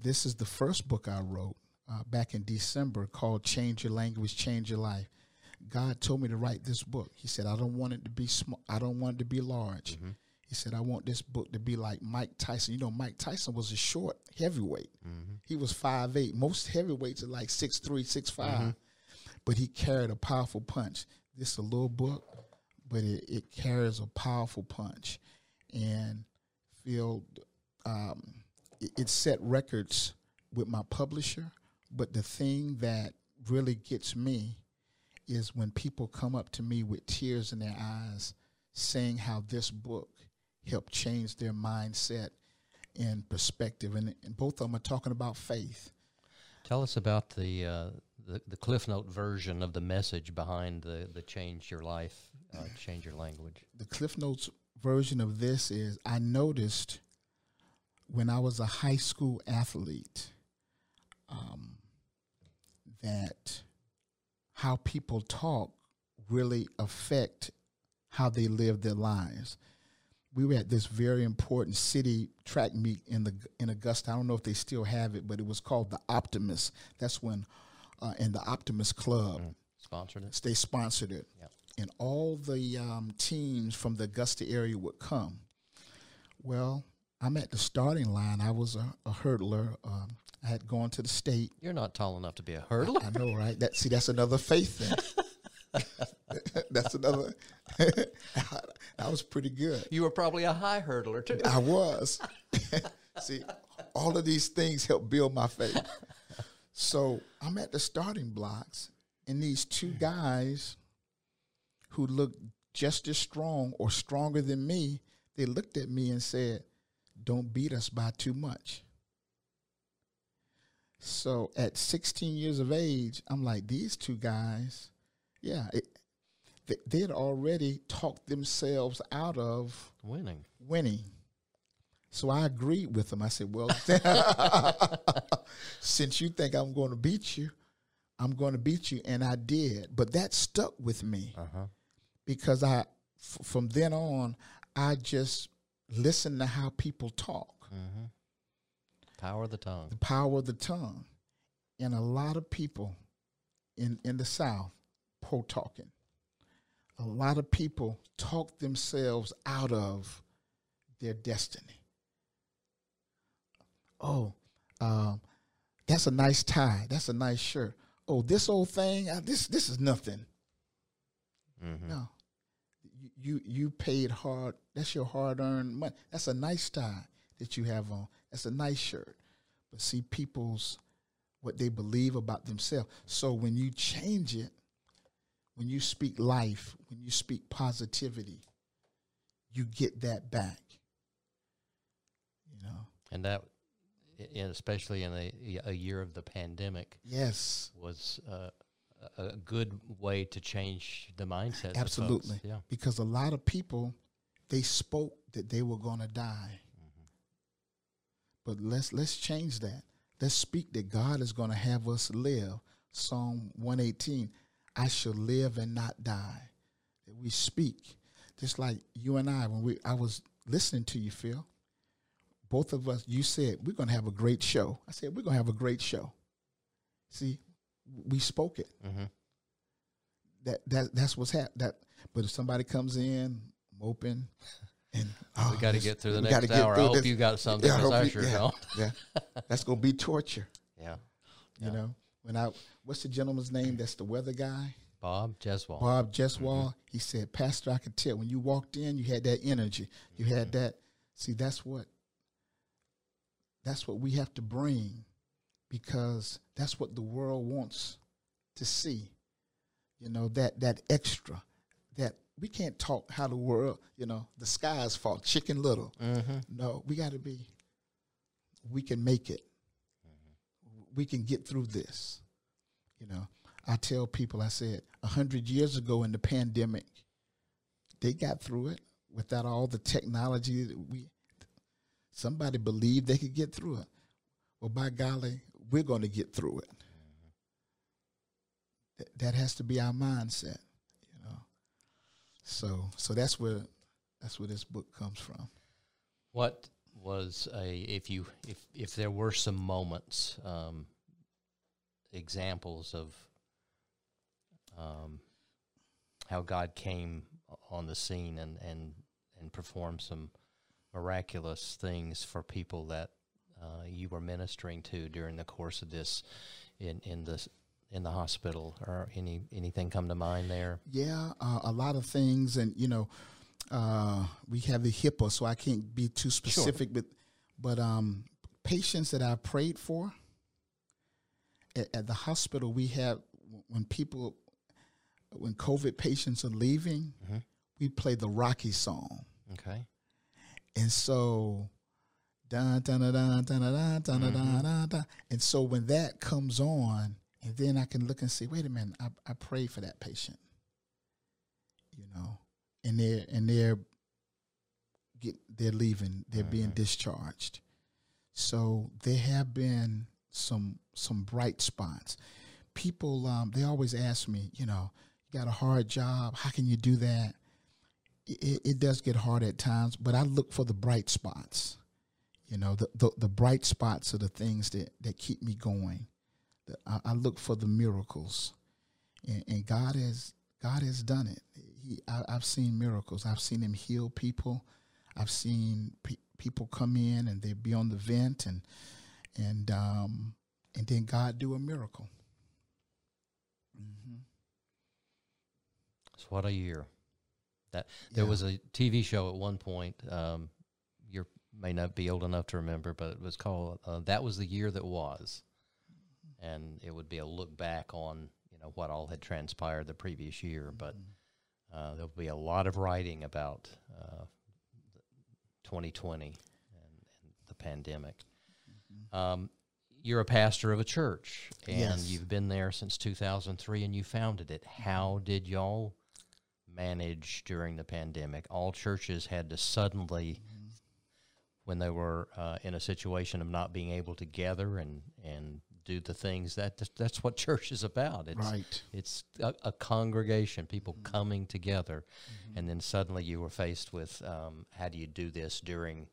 [SPEAKER 3] this is the first book I wrote uh, back in December called "Change Your Language, Change Your Life." God told me to write this book. He said, "I don't want it to be small. I don't want it to be large." Mm-hmm. He said, "I want this book to be like Mike Tyson. You know, Mike Tyson was a short heavyweight. Mm-hmm. He was five eight. Most heavyweights are like six three, six five, but he carried a powerful punch. This is a little book, but it, it carries a powerful punch, and feel um, it, it set records with my publisher. But the thing that really gets me is when people come up to me with tears in their eyes, saying how this book helped change their mindset and perspective, and, and both of them are talking about faith.
[SPEAKER 1] Tell us about the, uh, the the Cliff Note version of the message behind the the change your life, uh, change your language.
[SPEAKER 3] the Cliff Notes version of this is I noticed when I was a high school athlete um, that how people talk really affect how they live their lives. We were at this very important city track meet in the in Augusta. I don't know if they still have it, but it was called the Optimist. That's when uh, in the Optimist Club
[SPEAKER 1] Sponsored it.
[SPEAKER 3] they sponsored it,
[SPEAKER 1] Yep.
[SPEAKER 3] And all the um, teams from the Augusta area would come. Well, I'm at the starting line. I was a, a hurdler. Um, I had gone to the state.
[SPEAKER 1] You're not tall enough to be a hurdler.
[SPEAKER 3] I know, right? That see, that's another faith thing. that's another. I was pretty good.
[SPEAKER 1] You were probably a high hurdler too.
[SPEAKER 3] I was. See, all of these things help build my faith. So I'm at the starting blocks, and these two guys who looked just as strong or stronger than me, they looked at me and said, Don't beat us by too much. So at 16 years of age, I'm like, these two guys, yeah, it, they, they had already talked themselves out of
[SPEAKER 1] Winning.
[SPEAKER 3] winning. So I agreed with them. I said, "Well, since you think I'm going to beat you, I'm going to beat you," and I did. But that stuck with me
[SPEAKER 1] Uh huh.
[SPEAKER 3] Because I, f- from then on, I just listened to how people talk,
[SPEAKER 1] Mm-hmm. Power of the tongue.
[SPEAKER 3] the power of the tongue, and a lot of people in in the South pro talking. A lot of people talk themselves out of their destiny. Oh, um, that's a nice tie. That's a nice shirt. Oh, this old thing. Uh, this this is nothing.
[SPEAKER 1] Mm-hmm.
[SPEAKER 3] No, you you, paid hard. That's your hard earned money. That's a nice tie that you have on. That's a nice shirt. But see, people's what they believe about themselves. So when you change it, when you speak life, when you speak positivity, you get that back. You know.
[SPEAKER 1] And that, and especially in a, a year of the pandemic,
[SPEAKER 3] Yes.
[SPEAKER 1] was uh, a good way to change the mindset.
[SPEAKER 3] Absolutely.
[SPEAKER 1] Yeah.
[SPEAKER 3] Because a lot of people they spoke that they were going to die. Mm-hmm. But let's let's change that. Let's speak that God is going to have us live. Psalm 118, I shall live and not die. That we speak. Just like you and I when we I was listening to you, Phil. Both of us, you said we're going to have a great show. I said we're going to have a great show. See, we spoke it
[SPEAKER 1] Mm-hmm.
[SPEAKER 3] that that that's what's happened. That, but if somebody comes in moping, and oh,
[SPEAKER 1] We ah, got to get through the next hour. I hope
[SPEAKER 3] this.
[SPEAKER 1] you got something
[SPEAKER 3] Yeah, I
[SPEAKER 1] because
[SPEAKER 3] hope
[SPEAKER 1] I
[SPEAKER 3] you-
[SPEAKER 1] sure
[SPEAKER 3] yeah,
[SPEAKER 1] don't.
[SPEAKER 3] yeah, that's gonna be torture.
[SPEAKER 1] Yeah.
[SPEAKER 3] You
[SPEAKER 1] Yeah.
[SPEAKER 3] know, when I what's the gentleman's name? That's the weather guy,
[SPEAKER 1] Bob Jeswell.
[SPEAKER 3] Bob Jeswall. Mm-hmm. He said, Pastor, I could tell when you walked in, you had that energy. You had mm-hmm. that. See, that's what. That's what we have to bring, because that's what the world wants to see. You know that that extra, that we can't talk how the world. You know the sky's fall, chicken little.
[SPEAKER 1] Mm-hmm.
[SPEAKER 3] No, we got to be. We can make it. We can get through this. You know, I tell people, I said, a hundred years ago in the pandemic, they got through it without all the technology that we. Somebody believed they could get through it. Well, by golly, we're going to get through it. That, that has to be our mindset, you know. So, so that's where that's where this book comes from.
[SPEAKER 1] What was a if you if if there were some moments, um, examples of um, how God came on the scene and and and performed some miraculous things for people that uh, you were ministering to during the course of this in in the in the hospital or any anything come to mind there?
[SPEAKER 3] Yeah, uh, a lot of things, and you know, uh, we have the HIPAA, so I can't be too specific, but but um, patients that I prayed for at, at the hospital, we have when people when COVID patients are leaving,
[SPEAKER 1] Mm-hmm.
[SPEAKER 3] we play the Rocky song.
[SPEAKER 1] Okay.
[SPEAKER 3] And so, dun, dun, dun, dun, dun, dun, dun, dun, dun, dun. and so when that comes on, and then I can look and say, wait a minute, I, I prayed for that patient, you know, and they're and they're get they're leaving, they're being discharged. So there have been some some bright spots. People, um, they always ask me, you know, you got a hard job, how can you do that? it, it does get hard at times, but I look for the bright spots. You know, the the, the bright spots are the things that, that keep me going. The, I, I look for the miracles, and, and God has God has done it. He, I, I've seen miracles. I've seen Him heal people. I've seen pe- people come in and they be on the vent, and and um, and then God do a miracle.
[SPEAKER 1] So what a year. That there
[SPEAKER 3] Yeah.
[SPEAKER 1] was a TV show at one point. Um, may not be old enough to remember, but it was called uh, "That Was the Year That Was," and it would be a look back on you know what all had transpired the previous year. But uh, there'll be a lot of writing about uh, 2020 and, and the pandemic. Um, you're a pastor of a church, and
[SPEAKER 3] Yes.
[SPEAKER 1] you've been there since 2003, and you founded it. How did y'all manage during the pandemic? All churches had to suddenly, when they were uh, in a situation of not being able to gather and and do the things that that's what church is about. It's
[SPEAKER 3] Right.
[SPEAKER 1] it's a, a congregation, people coming together, and then suddenly you were faced with um, how do you do this during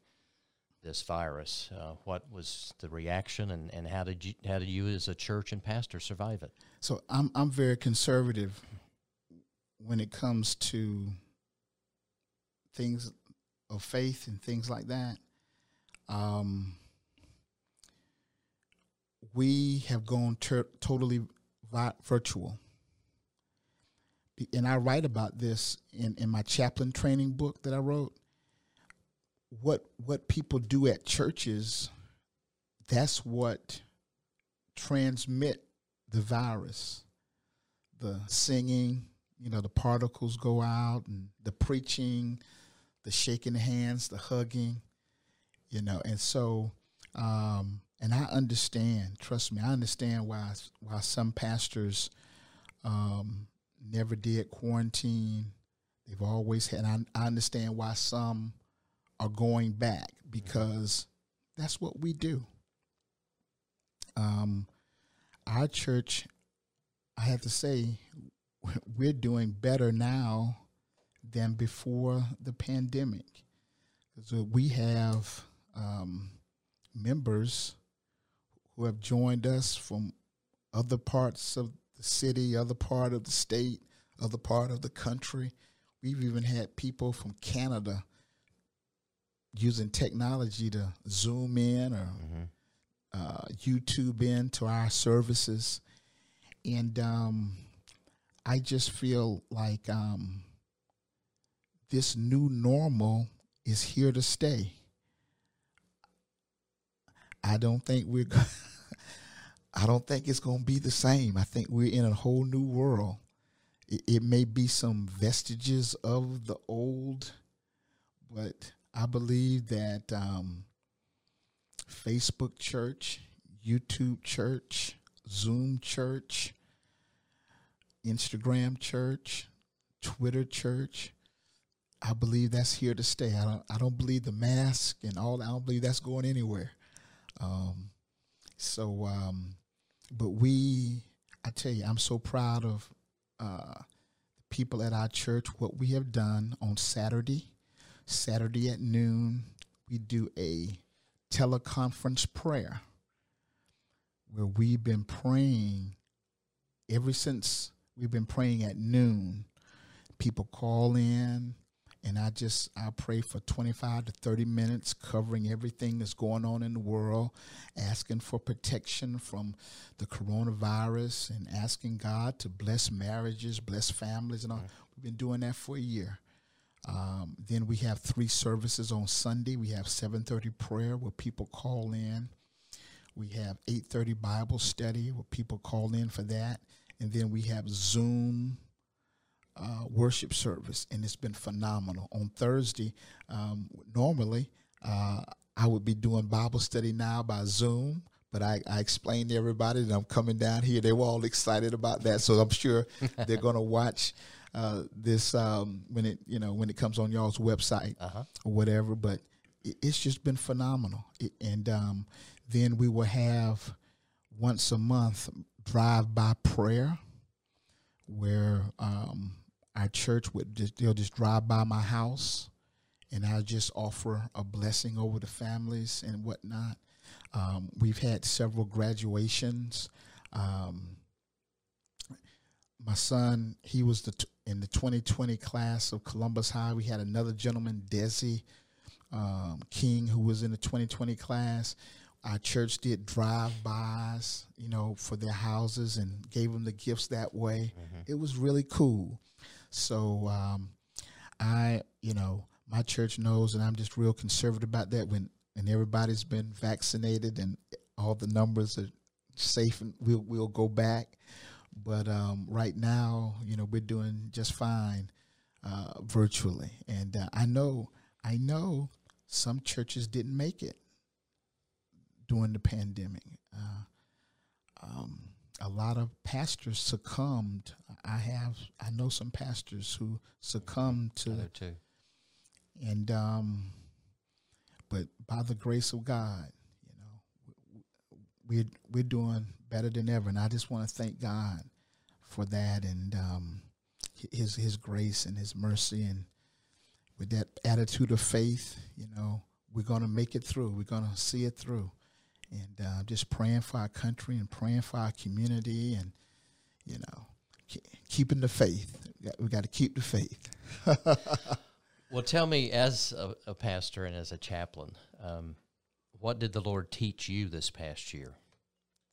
[SPEAKER 1] this virus? Uh, what was the reaction, and, and how did you how did you as a church and pastor survive it?
[SPEAKER 3] So I'm I'm very conservative when it comes to things of faith and things like that. Um, we have gone ter- totally vi- virtual. And I write about this in, in my chaplain training book that I wrote. What what people do at churches, that's what transmit the virus. The singing, you know, the particles go out, and the preaching, the shaking hands, the hugging, you know, and so, um, and I understand. Trust me, I understand why why some pastors um, never did quarantine. They've always had. I, I understand why some are going back because that's what we do. Um, our church, I have to say, we're doing better now than before the pandemic. So we have um, members who have joined us from other parts of the city, other part of the state, other part of the country. We've even had people from Canada using technology to zoom in or uh, YouTube in to our services. And um, I just feel like um, this new normal is here to stay. I don't think we're. I don't think it's going to be the same. I think we're in a whole new world. It, it may be some vestiges of the old, but I believe that um, Facebook church, YouTube church, Zoom church, Instagram church, Twitter church. I believe that's here to stay. I don't. I don't believe the mask and all. I don't believe that's going anywhere. Um, so, um, but we, I tell you, I'm so proud of uh, people at our church. What we have done on Saturday, Saturday at noon, we do a teleconference prayer where we've been praying ever since we've been praying at noon. People call in, and I just I pray for 25 to 30 minutes covering everything that's going on in the world, asking for protection from the coronavirus and asking God to bless marriages, bless families and all. We've been doing that for a year. Um, then we have three services on Sunday. We have 7:30 prayer where people call in. We have 8:30 Bible study where people call in for that, and then we have Zoom uh, worship service, and it's been phenomenal. On Thursday, um, normally uh, I would be doing Bible study now by Zoom, but I, I explained to everybody that I'm coming down here. They were all excited about that, so I'm sure they're going to watch uh, this um, when it you know when it comes on y'all's website
[SPEAKER 1] Uh-huh.
[SPEAKER 3] or whatever. But it, it's just been phenomenal, it, and um, then we will have once a month drive by prayer where um, our church would just, they'll just drive by my house and I just offer a blessing over the families and whatnot. Um, we've had several graduations. Um, my son, he was the t- in the 2020 class of Columbus High. We had another gentleman, Desi um, King, who was in the 2020 class. Our church did drive-bys, you know, for their houses and gave them the gifts that way. It was really cool. So um, I, you know, my church knows, and I'm just real conservative about that. When and everybody's been vaccinated and all the numbers are safe, and we'll we'll go back. But um, right now, you know, we're doing just fine uh, virtually, and uh, I know, I know, some churches didn't make it during the pandemic. Uh, um, a lot of pastors succumbed. I have, I know some pastors who succumbed to
[SPEAKER 1] two.
[SPEAKER 3] and um, but by the grace of God, you know, we're we're doing better than ever, and I just want to thank God for that and um, His His grace and His mercy, and with that attitude of faith, you know, we're gonna make it through. We're gonna see it through, and uh, just praying for our country and praying for our community, and you know, ke- keeping the faith. We got- We got to keep the faith.
[SPEAKER 1] Well, tell me, as a, a pastor and as a chaplain, um, what did the Lord teach you this past year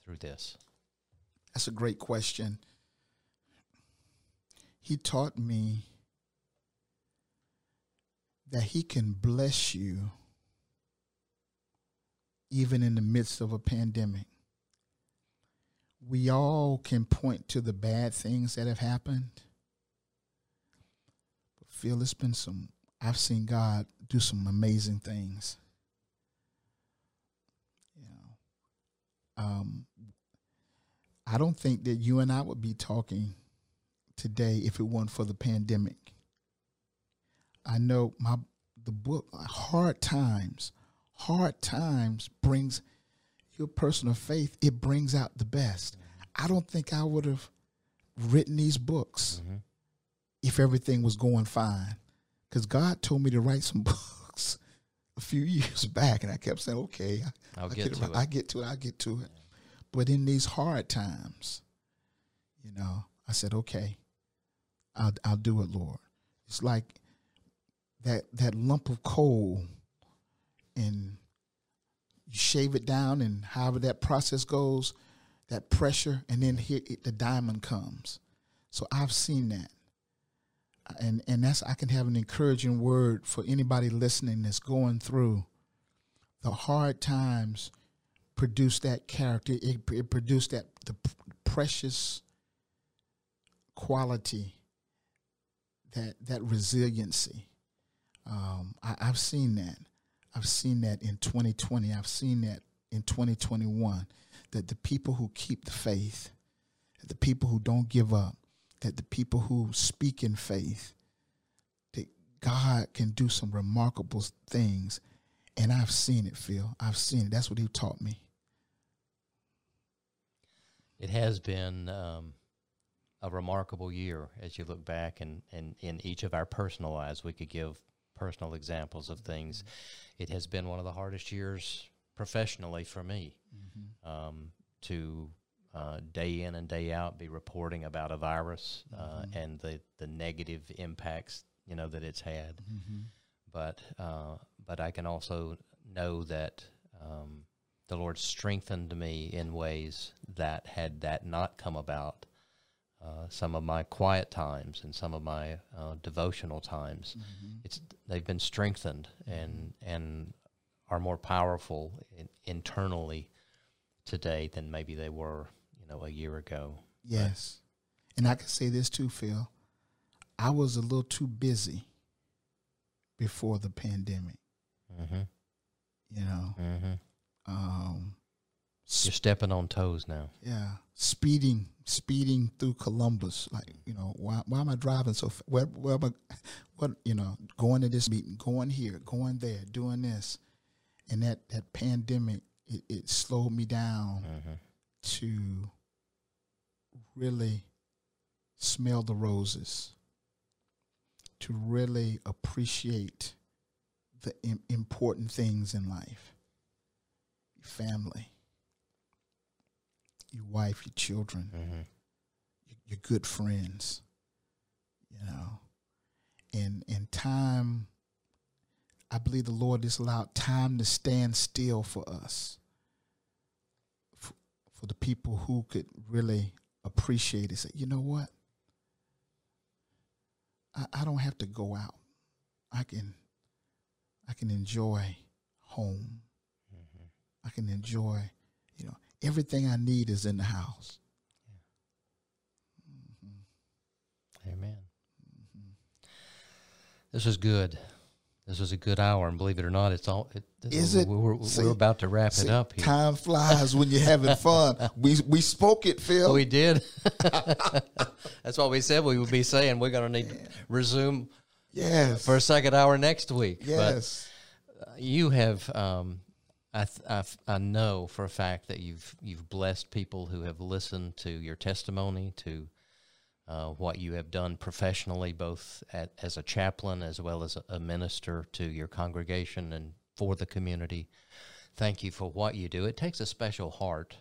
[SPEAKER 1] through this?
[SPEAKER 3] That's a great question. He taught me that he can bless you even in the midst of a pandemic. We all can point to the bad things that have happened. But Phil, it's been some I've seen God do some amazing things. You know. Um I don't think that you and I would be talking today if it weren't for the pandemic. I know my the book Hard Times, Hard Times brings your personal faith, it brings out the best. Mm-hmm. I don't think I would have written these books mm-hmm. if everything was going fine. Because God told me to write some books a few years back, and I kept saying, "Okay, I-
[SPEAKER 1] I'll get
[SPEAKER 3] it.
[SPEAKER 1] to it.
[SPEAKER 3] I get to it. I get to it." But in these hard times, you know, I said, "Okay, I'll I'll do it, Lord." It's like that that lump of coal, and you shave it down, and however that process goes, that pressure, and then here it, the diamond comes. So I've seen that and and that's I can have an encouraging word for anybody listening that's going through the hard times. Produce that character. It, it produced that the precious quality, that that resiliency. Um, I, I've seen that. I've seen that in 2020. I've seen that in 2021. That the people who keep the faith, that the people who don't give up, that the people who speak in faith, that God can do some remarkable things. And I've seen it, Phil. I've seen it. That's what he taught me.
[SPEAKER 1] It has been um, a remarkable year as you look back, and, and in each of our personal lives, we could give personal examples of things. It has been one of the hardest years professionally for me um, to uh, day in and day out be reporting about a virus uh, and the, the negative impacts you know that it's had. But uh, but I can also know that um, the Lord strengthened me in ways that had that not come about, uh, some of my quiet times and some of my uh, devotional times, it's they've been strengthened and and are more powerful in, internally today than maybe they were, you know, a year ago.
[SPEAKER 3] Yes. And I can say this too, Phil. I was a little too busy before the pandemic,
[SPEAKER 1] Mm-hmm.
[SPEAKER 3] you know.
[SPEAKER 1] Mm-hmm.
[SPEAKER 3] Um,
[SPEAKER 1] You're stepping on toes now.
[SPEAKER 3] yeah, speeding, speeding through Columbus. Like, you know, why, why am I driving so? Fa- where, where am I? What, you know, going to this meeting, going here, going there, doing this, and that that pandemic, it, it slowed me down
[SPEAKER 1] Mm-hmm.
[SPEAKER 3] to really smell the roses, to really appreciate the Im- important things in life family, your wife, your children,
[SPEAKER 1] Mm-hmm.
[SPEAKER 3] your, your good friends, you know. And, and time, I believe the Lord has allowed time to stand still for us for, for the people who could really appreciate it. Say, you know what? I, I don't have to go out. I can I can enjoy home. I can enjoy, you know, everything I need is in the house.
[SPEAKER 1] Amen. This is good. This was a good hour, and believe it or not, it's all. It,
[SPEAKER 3] Is it?
[SPEAKER 1] We're, we're,
[SPEAKER 3] See-
[SPEAKER 1] we're about to wrap
[SPEAKER 3] See,
[SPEAKER 1] it up here.
[SPEAKER 3] Time flies when you're having fun. We we spoke it, Phil.
[SPEAKER 1] We did. That's what we said we would be saying. We're going to need to resume
[SPEAKER 3] yes.
[SPEAKER 1] for a second hour next week.
[SPEAKER 3] yes.
[SPEAKER 1] But you have, um, I, th- I, f- I know for a fact that you've you've blessed people who have listened to your testimony, to uh, what you have done professionally, both at, as a chaplain as well as a, minister to your congregation and for the community. Thank you for what you do. It takes a special heart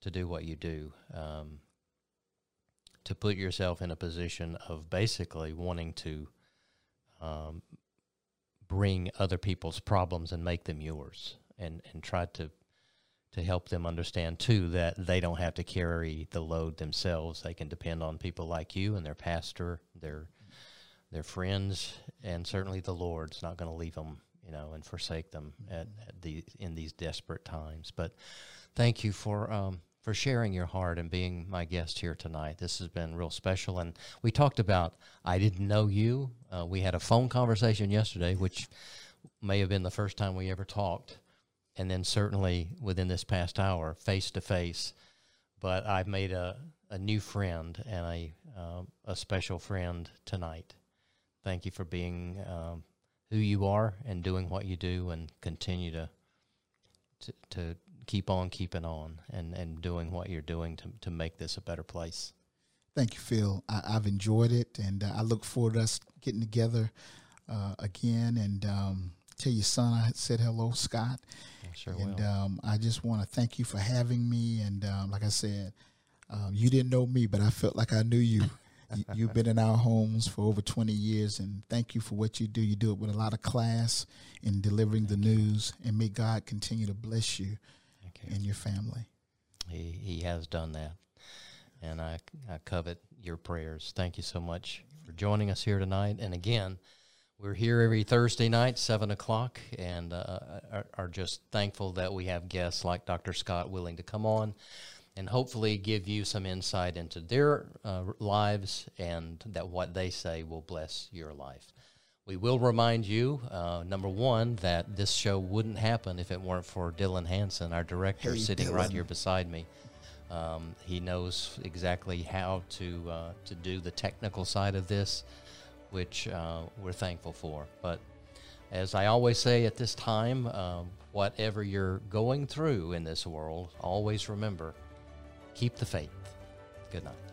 [SPEAKER 1] to do what you do. Um, to put yourself in a position of basically wanting to um, bring other people's problems and make them yours, and and try to to help them understand too that they don't have to carry the load themselves. They can depend on people like you and their pastor, their their friends, and certainly the Lord's not going to leave them, you know, and forsake them at, at the in these desperate times. But thank you for um, for sharing your heart and being my guest here tonight. This has been real special, and we talked about I didn't know you. Uh, we had a phone conversation yesterday, which may have been the first time we ever talked, and then certainly within this past hour, face to face. But I've made a, a new friend and a um, a special friend tonight. Thank you for being um, who you are and doing what you do, and continue to to, to keep on keeping on and, and doing what you're doing to, to make this a better place.
[SPEAKER 3] Thank you, Phil. I, I've enjoyed it, and uh, I look forward to us getting together uh, again. And um, tell your son I said hello, Scott.
[SPEAKER 1] I sure
[SPEAKER 3] and um, I just want to thank you for having me. And um, like I said, um, you didn't know me, but I felt like I knew you. you. You've been in our homes for over 20 years, and thank you for what you do. You do it with a lot of class in delivering the news, and may God continue to bless you
[SPEAKER 1] you.
[SPEAKER 3] and your family.
[SPEAKER 1] He, he has done that. And I, I covet your prayers. Thank you so much for joining us here tonight. And again, we're here every Thursday night, 7 o'clock, and uh, are, are just thankful that we have guests like Dr. Scott willing to come on and hopefully give you some insight into their uh, lives and that what they say will bless your life. We will remind you, uh, number one, that this show wouldn't happen if it weren't for Dylan Hanson, our director,
[SPEAKER 3] Hey,
[SPEAKER 1] sitting right here beside me. Um, he knows exactly how to uh, to do the technical side of this, which uh, we're thankful for. But as I always say at this time, um, whatever you're going through in this world, always remember, keep the faith. Good night.